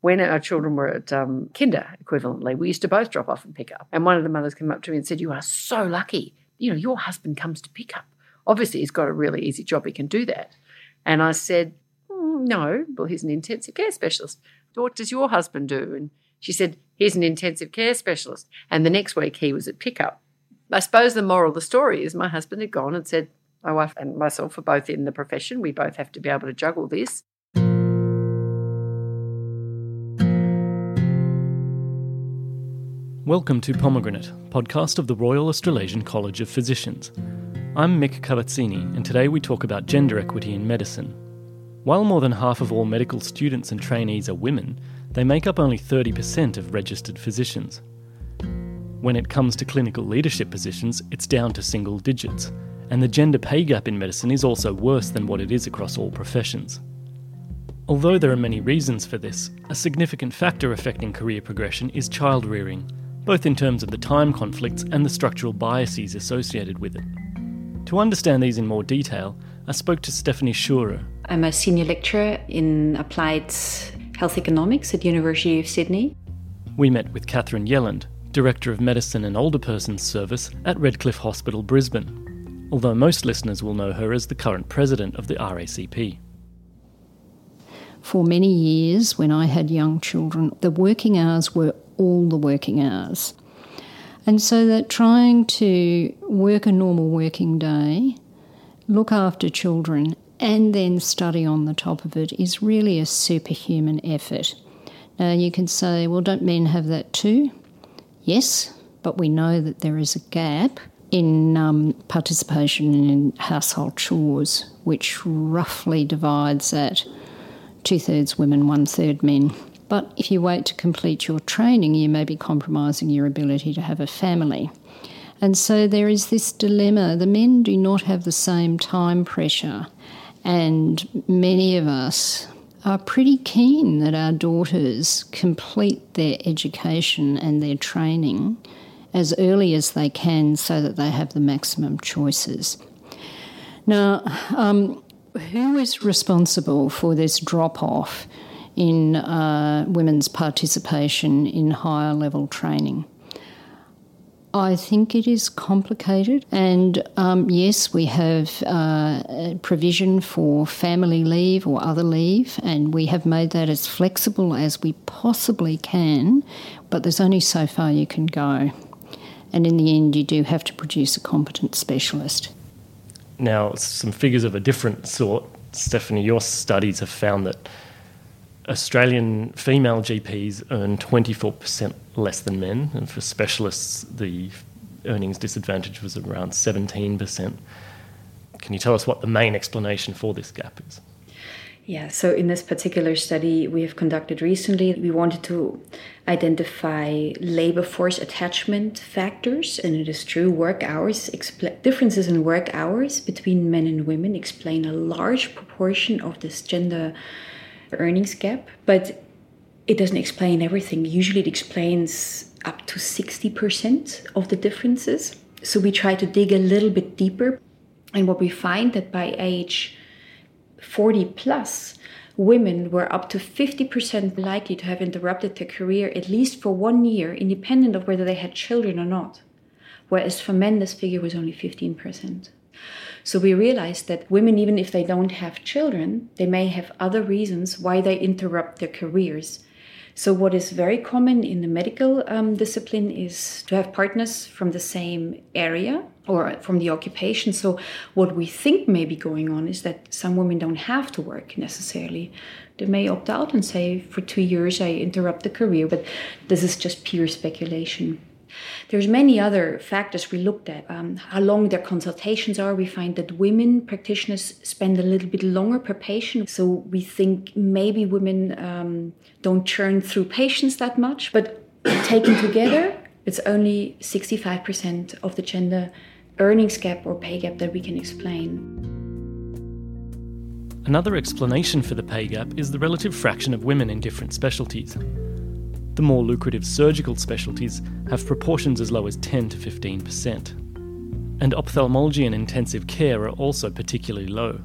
when our children were at um, kinder equivalently, we used to both drop off and pick up. And one of the mothers came up to me and said, You are so lucky. You know, your husband comes to pick up. Obviously, he's got a really easy job. He can do that. And I said, mm, No, well, he's an intensive care specialist. What does your husband do? And she said, He's an intensive care specialist. And the next week he was at pickup. I suppose the moral of the story is my husband had gone and said, My wife and myself are both in the profession. We both have to be able to juggle this. Welcome to Pomegranate, podcast of the Royal Australasian College of Physicians. I'm Mick Cavazzini, and today we talk about gender equity in medicine. While more than half of all medical students and trainees are women, they make up only 30% of registered physicians. When it comes to clinical leadership positions, it's down to single digits, and the gender pay gap in medicine is also worse than what it is across all professions. Although there are many reasons for this, a significant factor affecting career progression is child rearing, both in terms of the time conflicts and the structural biases associated with it. To understand these in more detail, I spoke to Stephanie Schurer. I'm a senior lecturer in applied health economics at University of Sydney. We met with Catherine Yelland, Director of Medicine and Older Persons Service at Redcliffe Hospital, Brisbane, although most listeners will know her as the current president of the RACP. For many years, when I had young children, the working hours were all the working hours. And so that trying to work a normal working day, look after children, and then study on the top of it is really a superhuman effort. Now, you can say, well, don't men have that too? Yes, but we know that there is a gap in um, participation in household chores, which roughly divides at two thirds women, one third men. But if you wait to complete your training, you may be compromising your ability to have a family. And so there is this dilemma. The men do not have the same time pressure, and many of us are pretty keen that our daughters complete their education and their training as early as they can so that they have the maximum choices. Now, um, who is responsible for this drop off in uh, women's participation in higher level training? I think it is complicated, and um, yes, we have uh, provision for family leave or other leave, and we have made that as flexible as we possibly can, but there's only so far you can go. And in the end, you do have to produce a competent specialist. Now, some figures of a different sort. Stephanie, your studies have found that Australian female GPs earn 24% less than men, and for specialists, the earnings disadvantage was around 17%. Can you tell us what the main explanation for this gap is? Yeah, so in this particular study we have conducted recently, we wanted to identify labor force attachment factors, and it is true work hours, expl- differences in work hours between men and women explain a large proportion of this gender earnings gap, but it doesn't explain everything. Usually it explains up to 60% of the differences. So we try to dig a little bit deeper. And what we find that by age 40 plus, women were up to 50% likely to have interrupted their career at least for one year, independent of whether they had children or not. Whereas for men, this figure was only 15%. So we realized that women, even if they don't have children, they may have other reasons why they interrupt their careers. So, what is very common in the medical um, discipline is to have partners from the same area or from the occupation. So, what we think may be going on is that some women don't have to work necessarily. They may opt out and say, for two years, I interrupt the career, but this is just pure speculation. There's many other factors we looked at. Um, how long their consultations are. We find that women practitioners spend a little bit longer per patient. So we think maybe women um, don't churn through patients that much. But taken together, it's only 65% of the gender earnings gap or pay gap that we can explain. Another explanation for the pay gap is the relative fraction of women in different specialties. The more lucrative surgical specialties have proportions as low as 10 to 15%. And ophthalmology and intensive care are also particularly low.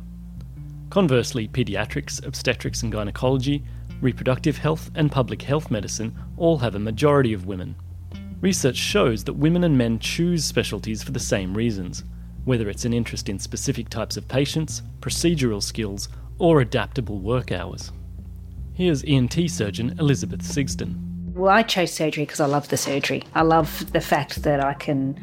Conversely, paediatrics, obstetrics, and gynecology, Reproductive health and public health medicine all have a majority of women. Research shows that women and men choose specialties for the same reasons, whether it's an interest in specific types of patients, procedural skills, or adaptable work hours. Here's ENT surgeon Elizabeth Sigston. Well, I chose surgery because I love the surgery. I love the fact that I can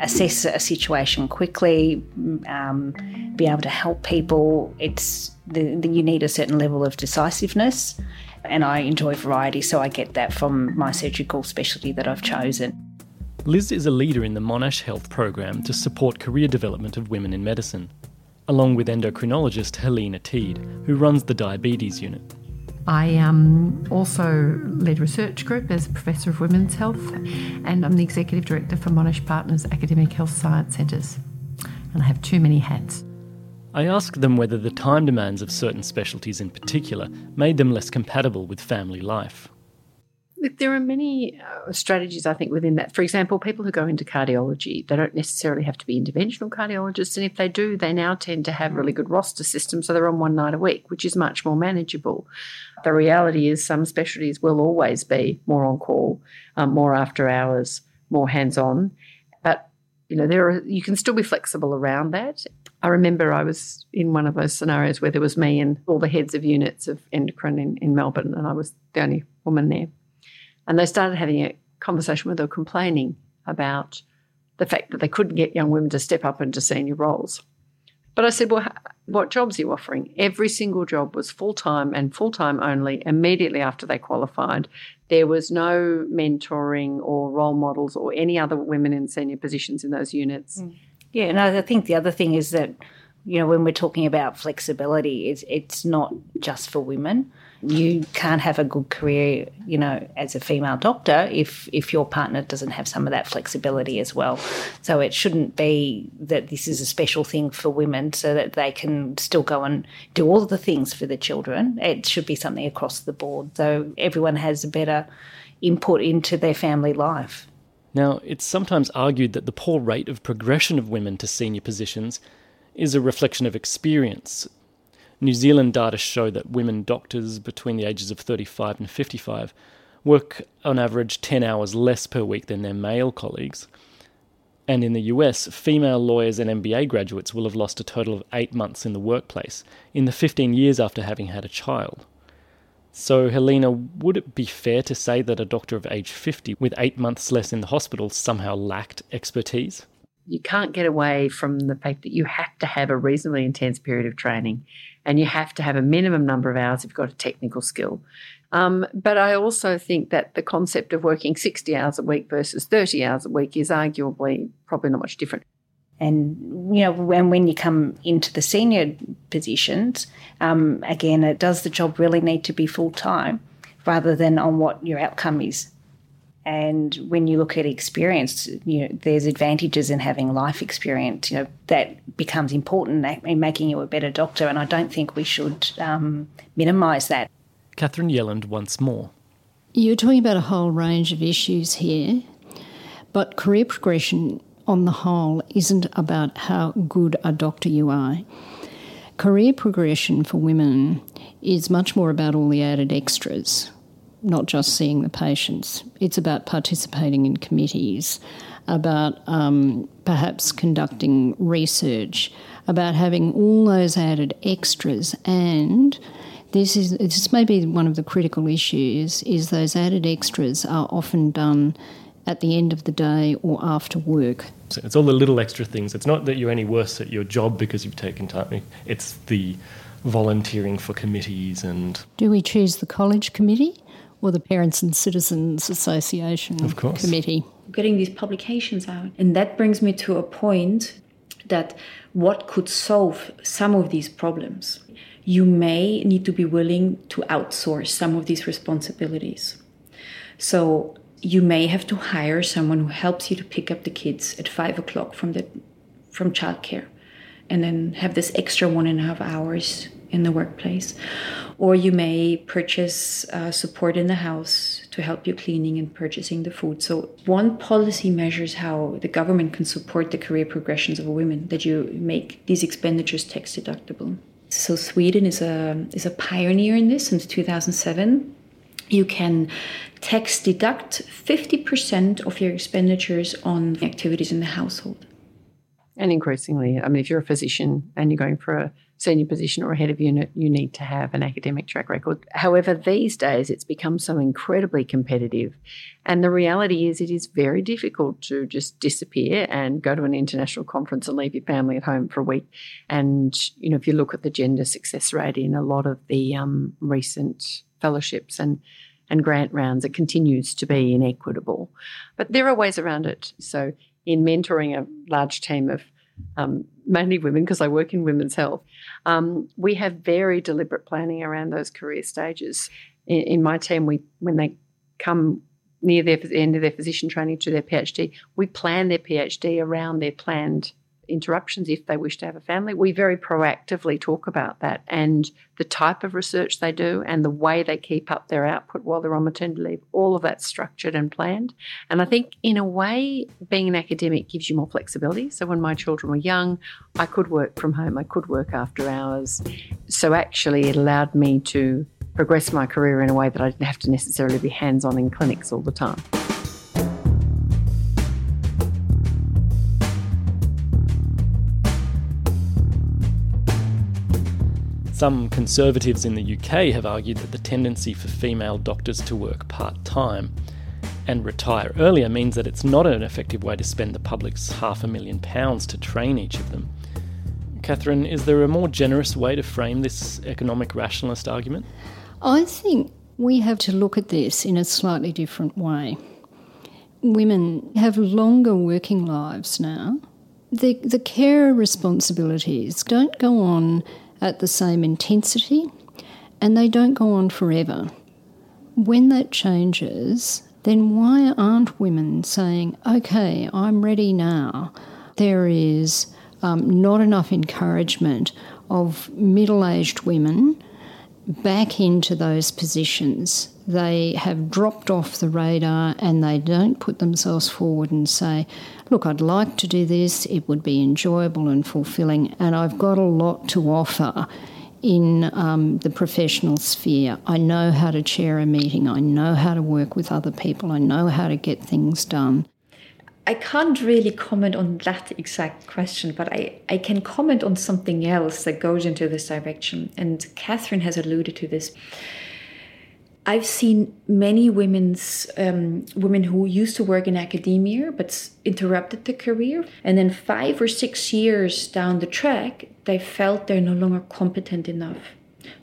assess a situation quickly, um, be able to help people. It's the, the, you need a certain level of decisiveness, and I enjoy variety, so I get that from my surgical specialty that I've chosen. Liz is a leader in the Monash Health program to support career development of women in medicine, along with endocrinologist Helena Teede, who runs the diabetes unit. I um, also led research group as a professor of women's health, and I'm the executive director for Monash Partners Academic Health Science Centres. And I have too many hats. I asked them whether the time demands of certain specialties in particular made them less compatible with family life. There are many uh, strategies, I think, within that. For example, people who go into cardiology, they don't necessarily have to be interventional cardiologists. And if they do, they now tend to have really good roster systems. So they're on one night a week, which is much more manageable. The reality is, some specialties will always be more on call, um, more after hours, more hands on. But you know, there are you can still be flexible around that. I remember I was in one of those scenarios where there was me and all the heads of units of endocrine in, in Melbourne, and I was the only woman there. And they started having a conversation where they were complaining about the fact that they couldn't get young women to step up into senior roles. But I said, Well, what jobs are you offering? Every single job was full time and full time only immediately after they qualified. There was no mentoring or role models or any other women in senior positions in those units. Mm. Yeah, and I think the other thing is that you know when we're talking about flexibility, it's it's not just for women. You can't have a good career, you know, as a female doctor if if your partner doesn't have some of that flexibility as well. So it shouldn't be that this is a special thing for women so that they can still go and do all the things for the children. It should be something across the board so everyone has a better input into their family life. Now, it's sometimes argued that the poor rate of progression of women to senior positions is a reflection of experience. New Zealand data show that women doctors between the ages of 35 and 55 work on average 10 hours less per week than their male colleagues. And in the US, female lawyers and MBA graduates will have lost a total of eight months in the workplace in the 15 years after having had a child. So, Helena, would it be fair to say that a doctor of age 50 with eight months less in the hospital somehow lacked expertise? You can't get away from the fact that you have to have a reasonably intense period of training and you have to have a minimum number of hours if you've got a technical skill. Um, but I also think that the concept of working 60 hours a week versus 30 hours a week is arguably probably not much different. And you know, when when you come into the senior positions, um, again, it does the job really need to be full time, rather than on what your outcome is. And when you look at experience, you know, there's advantages in having life experience. You know, that becomes important in making you a better doctor. And I don't think we should um, minimise that. Catherine Yelland once more. You're talking about a whole range of issues here, but career progression on the whole, isn't about how good a doctor you are. Career progression for women is much more about all the added extras, not just seeing the patients. It's about participating in committees, about um, perhaps conducting research, about having all those added extras and this is this may be one of the critical issues is those added extras are often done at the end of the day or after work. So it's all the little extra things. It's not that you're any worse at your job because you've taken time. It's the volunteering for committees and. Do we choose the college committee or the Parents and Citizens Association of course. committee? Getting these publications out. And that brings me to a point that what could solve some of these problems? You may need to be willing to outsource some of these responsibilities. So you may have to hire someone who helps you to pick up the kids at five o'clock from the from childcare and then have this extra one and a half hours in the workplace or you may purchase uh, support in the house to help you cleaning and purchasing the food so one policy measures how the government can support the career progressions of women that you make these expenditures tax deductible So Sweden is a is a pioneer in this since 2007. You can tax deduct 50% of your expenditures on activities in the household. And increasingly, I mean, if you're a physician and you're going for a senior position or a head of unit, you need to have an academic track record. However, these days it's become so incredibly competitive. And the reality is, it is very difficult to just disappear and go to an international conference and leave your family at home for a week. And, you know, if you look at the gender success rate in a lot of the um, recent fellowships and and grant rounds, it continues to be inequitable. But there are ways around it. So, in mentoring a large team of um, mainly women because I work in women's health, um, we have very deliberate planning around those career stages. In, in my team, we when they come near their end of their physician training to their PhD, we plan their PhD around their planned interruptions if they wish to have a family. We very proactively talk about that and the type of research they do and the way they keep up their output while they're on maternity leave. All of that's structured and planned. And I think, in a way, being an academic gives you more flexibility. So when my children were young, I could work from home, I could work after hours. So actually, it allowed me to progress my career in a way that I didn't have to necessarily be hands on in clinics all the time. Some conservatives in the UK have argued that the tendency for female doctors to work part time and retire earlier means that it's not an effective way to spend the public's half a million pounds to train each of them. Catherine, is there a more generous way to frame this economic rationalist argument? I think we have to look at this in a slightly different way. Women have longer working lives now. The, the care responsibilities don't go on at the same intensity and they don't go on forever. When that changes, then why aren't women saying, okay, I'm ready now? There is um, not enough encouragement of middle aged women back into those positions. They have dropped off the radar and they don't put themselves forward and say, Look, I'd like to do this, it would be enjoyable and fulfilling, and I've got a lot to offer in um, the professional sphere. I know how to chair a meeting, I know how to work with other people, I know how to get things done. I can't really comment on that exact question, but I, I can comment on something else that goes into this direction. And Catherine has alluded to this. I've seen many women's um, women who used to work in academia but interrupted the career, and then five or six years down the track, they felt they're no longer competent enough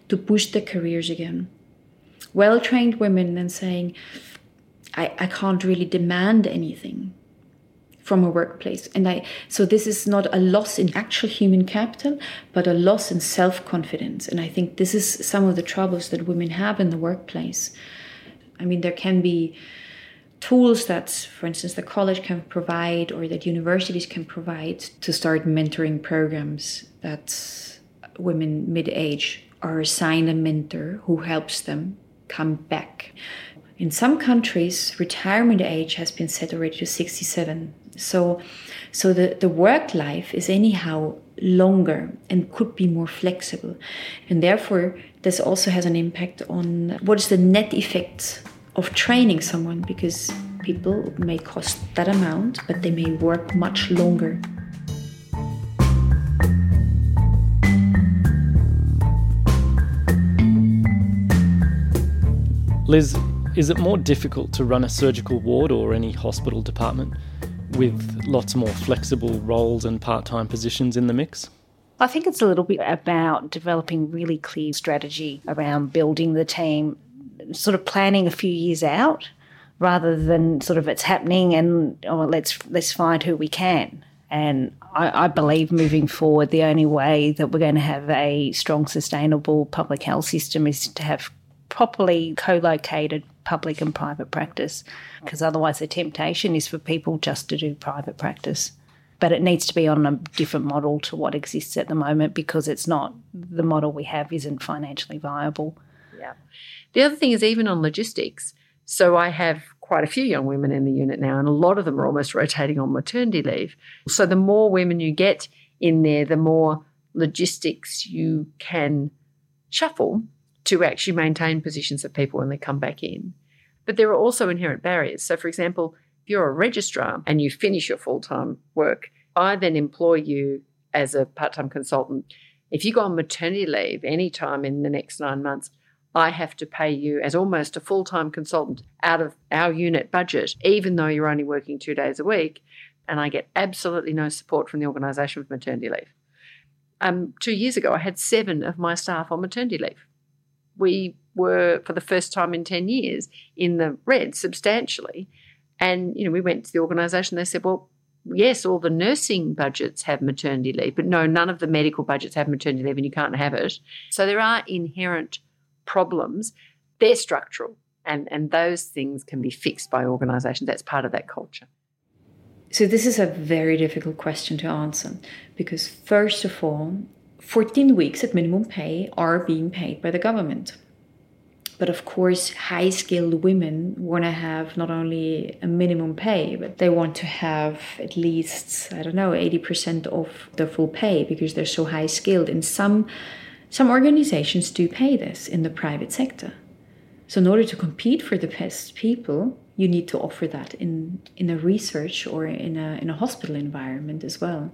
to push their careers again. Well trained women then saying, I, I can't really demand anything from a workplace. And I so this is not a loss in actual human capital, but a loss in self-confidence. And I think this is some of the troubles that women have in the workplace. I mean, there can be tools that, for instance, the college can provide or that universities can provide to start mentoring programs that women mid-age are assigned a mentor who helps them come back. In some countries, retirement age has been set already to 67 so, so the, the work life is anyhow longer and could be more flexible. And therefore, this also has an impact on what is the net effect of training someone because people may cost that amount, but they may work much longer. Liz, is it more difficult to run a surgical ward or any hospital department with lots more flexible roles and part time positions in the mix? I think it's a little bit about developing really clear strategy around building the team, sort of planning a few years out rather than sort of it's happening and oh, let's let's find who we can. And I, I, believe moving forward, the only way that we're going to have a strong, sustainable public health system is to have properly co located public and private practice, because otherwise the temptation is for people just to do private practice. But it needs to be on a different model to what exists at the moment because it's not the model we have isn't financially viable. Yeah. The other thing is even on logistics. So I have quite a few young women in the unit now, and a lot of them are almost rotating on maternity leave. So the more women you get in there, the more logistics you can shuffle to actually maintain positions of people when they come back in. But there are also inherent barriers. So, for example, if you're a registrar and you finish your full time work, I then employ you as a part time consultant. If you go on maternity leave anytime in the next nine months, I have to pay you as almost a full time consultant out of our unit budget, even though you're only working two days a week. And I get absolutely no support from the organisation with maternity leave. Um, two years ago, I had seven of my staff on maternity leave. We were, for the first time in 10 years, in the red substantially. And, you know, we went to the organisation, they said, well, yes, all the nursing budgets have maternity leave, but no, none of the medical budgets have maternity leave and you can't have it. So there are inherent problems. They're structural and, and those things can be fixed by organisations. That's part of that culture. So, this is a very difficult question to answer because, first of all, 14 weeks at minimum pay are being paid by the government. But of course, high skilled women want to have not only a minimum pay, but they want to have at least, I don't know, 80% of the full pay because they're so high skilled. And some, some organizations do pay this in the private sector. So, in order to compete for the best people, you need to offer that in in a research or in a in a hospital environment as well.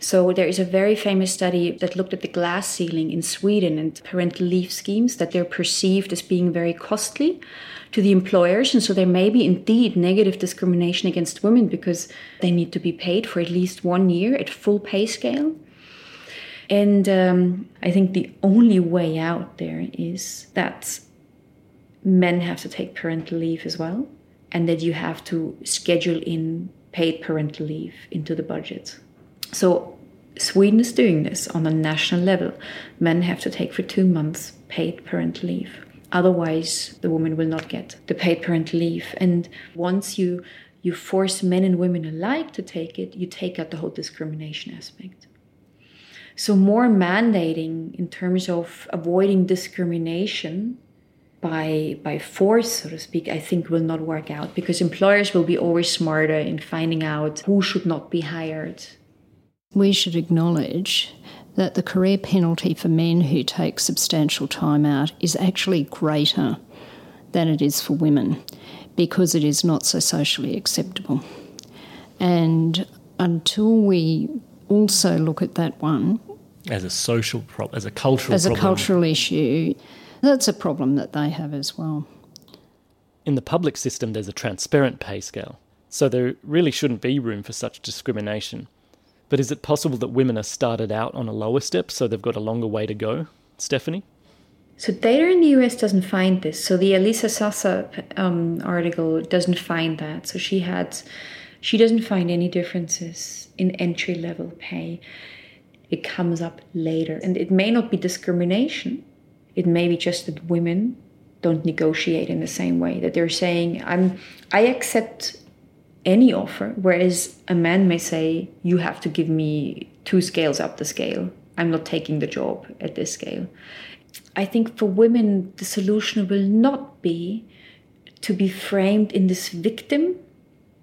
So there is a very famous study that looked at the glass ceiling in Sweden and parental leave schemes that they're perceived as being very costly to the employers and so there may be indeed negative discrimination against women because they need to be paid for at least one year at full pay scale. And um, I think the only way out there is that men have to take parental leave as well and that you have to schedule in paid parental leave into the budget. So Sweden is doing this on a national level. Men have to take for two months paid parental leave. Otherwise, the woman will not get the paid parental leave. And once you you force men and women alike to take it, you take out the whole discrimination aspect. So more mandating in terms of avoiding discrimination by by force, so to speak, I think will not work out because employers will be always smarter in finding out who should not be hired. We should acknowledge that the career penalty for men who take substantial time out is actually greater than it is for women because it is not so socially acceptable. And until we also look at that one as a social problem, as a cultural as problem. a cultural issue, that's a problem that they have as well. In the public system, there's a transparent pay scale, so there really shouldn't be room for such discrimination. But is it possible that women are started out on a lower step, so they've got a longer way to go? Stephanie? So data in the US doesn't find this. So the Elisa Sassa um, article doesn't find that. So she had, she doesn't find any differences in entry level pay. It comes up later, and it may not be discrimination. It may be just that women don't negotiate in the same way. That they're saying, "I'm, I accept any offer," whereas a man may say, "You have to give me two scales up the scale. I'm not taking the job at this scale." I think for women, the solution will not be to be framed in this victim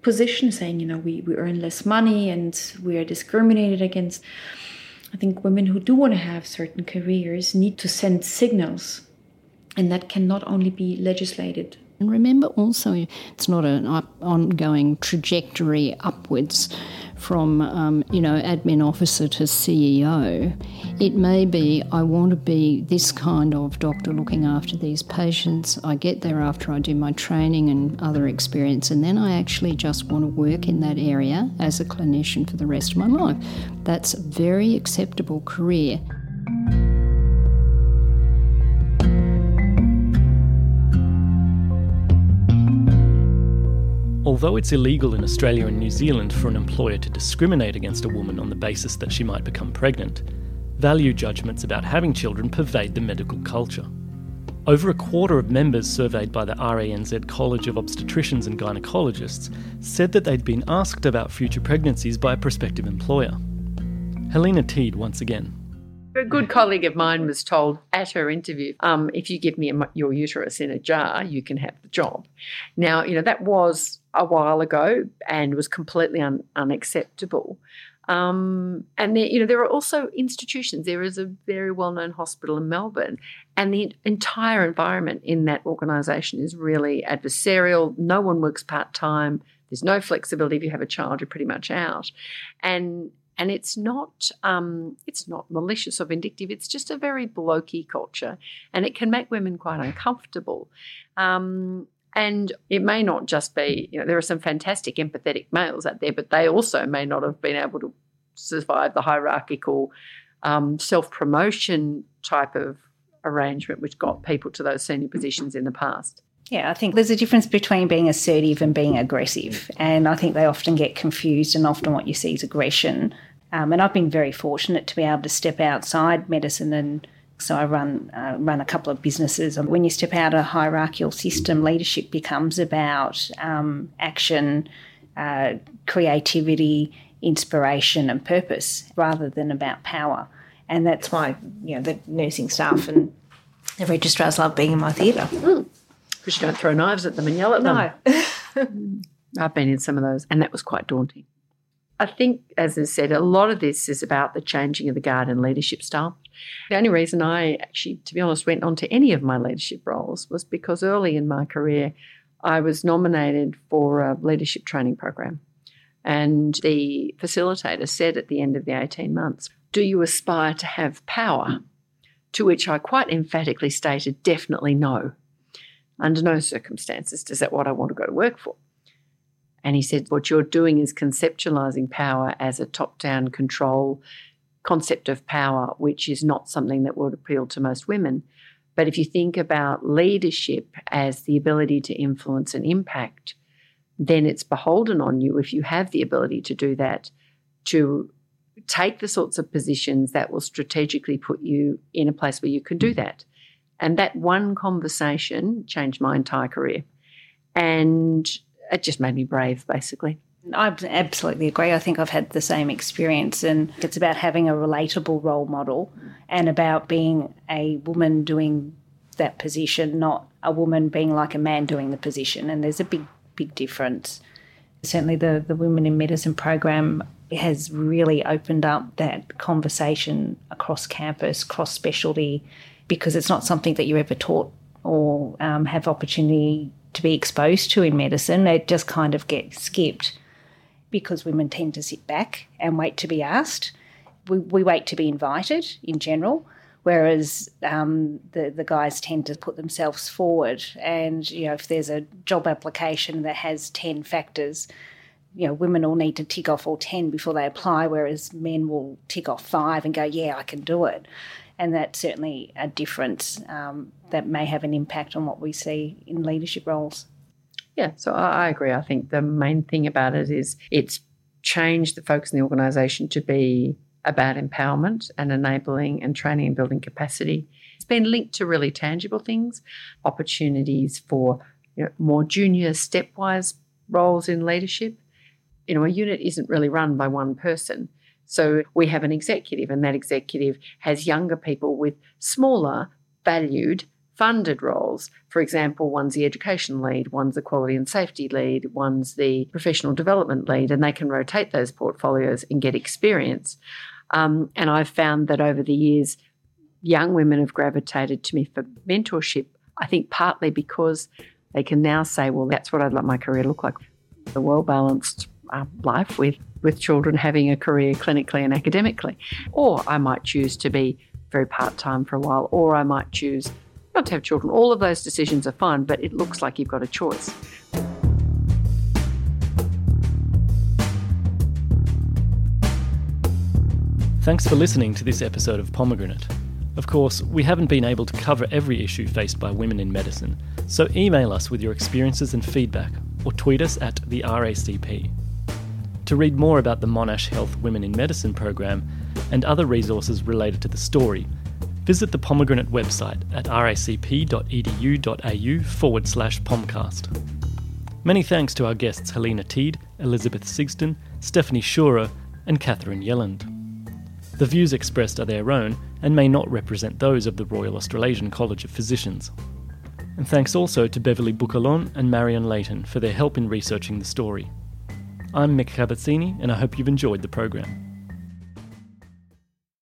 position, saying, you know, we, we earn less money and we are discriminated against. I think women who do want to have certain careers need to send signals, and that can not only be legislated. And remember also, it's not an ongoing trajectory upwards from, um, you know, admin officer to CEO. It may be, I want to be this kind of doctor looking after these patients. I get there after I do my training and other experience, and then I actually just want to work in that area as a clinician for the rest of my life. That's a very acceptable career. Although it's illegal in Australia and New Zealand for an employer to discriminate against a woman on the basis that she might become pregnant, value judgments about having children pervade the medical culture. Over a quarter of members surveyed by the RANZ College of Obstetricians and Gynecologists said that they'd been asked about future pregnancies by a prospective employer. Helena Teede once again. A good colleague of mine was told at her interview, um, if you give me a, your uterus in a jar, you can have the job. Now, you know, that was a while ago and was completely un- unacceptable. Um, and there, you know, there are also institutions. There is a very well-known hospital in Melbourne, and the entire environment in that organisation is really adversarial. No one works part time. There's no flexibility. If you have a child, you're pretty much out, and and it's not um, it's not malicious or vindictive. It's just a very blokey culture, and it can make women quite uncomfortable. Um, and it may not just be, you know, there are some fantastic empathetic males out there, but they also may not have been able to survive the hierarchical um, self promotion type of arrangement which got people to those senior positions in the past. Yeah, I think there's a difference between being assertive and being aggressive. And I think they often get confused, and often what you see is aggression. Um, and I've been very fortunate to be able to step outside medicine and so I run uh, run a couple of businesses. And when you step out of a hierarchical system, leadership becomes about um, action, uh, creativity, inspiration, and purpose, rather than about power. And that's why you know the nursing staff and the registrars love being in my theatre. Mm. Because you don't throw knives at them and yell at them. No. I've been in some of those, and that was quite daunting. I think, as I said, a lot of this is about the changing of the guard and leadership style. The only reason I actually, to be honest, went on to any of my leadership roles was because early in my career, I was nominated for a leadership training program. And the facilitator said at the end of the 18 months, Do you aspire to have power? To which I quite emphatically stated, Definitely no. Under no circumstances does that what I want to go to work for. And he said, What you're doing is conceptualizing power as a top down control concept of power, which is not something that would appeal to most women. But if you think about leadership as the ability to influence and impact, then it's beholden on you if you have the ability to do that, to take the sorts of positions that will strategically put you in a place where you can do that. And that one conversation changed my entire career. And it just made me brave, basically. I absolutely agree. I think I've had the same experience, and it's about having a relatable role model and about being a woman doing that position, not a woman being like a man doing the position. And there's a big, big difference. Certainly, the, the Women in Medicine program has really opened up that conversation across campus, cross specialty, because it's not something that you're ever taught or um, have opportunity to be exposed to in medicine. It just kind of gets skipped because women tend to sit back and wait to be asked. We, we wait to be invited in general, whereas um, the, the guys tend to put themselves forward. And, you know, if there's a job application that has 10 factors, you know, women will need to tick off all 10 before they apply, whereas men will tick off five and go, yeah, I can do it. And that's certainly a difference um, that may have an impact on what we see in leadership roles. Yeah, so I, agree. I think the main thing about it is it's changed the focus in the organisation to be about empowerment and enabling and training and building capacity. It's been linked to really tangible things, opportunities for you know, more junior stepwise roles in leadership. You know, a unit isn't really run by one person. So we have an executive, and that executive has younger people with smaller, valued funded roles. For example, one's the education lead, one's the quality and safety lead, one's the professional development lead, and they can rotate those portfolios and get experience. Um, and I've found that over the years, young women have gravitated to me for mentorship. I think partly because they can now say, well, that's what I'd like my career to look like a well balanced uh, life with, with children having a career clinically and academically. Or I might choose to be very part time for a while, or I might choose not to have children. All of those decisions are fine, but it looks like you've got a choice. Thanks for listening to this episode of Pomegranate. Of course, we haven't been able to cover every issue faced by women in medicine, so email us with your experiences and feedback, or tweet us at the RACP. To read more about the Monash Health Women in Medicine program and other resources related to the story, visit the Pomegranate website at racp.edu.au forward slash pomcast. Many thanks to our guests Helena Teede, Elizabeth Sigston, Stephanie Schurer, and Catherine Yelland. The views expressed are their own and may not represent those of the Royal Australasian College of Physicians. And thanks also to Beverly Bucalon and Marion Layton for their help in researching the story. I'm Mick Cavazzini, and I hope you've enjoyed the program.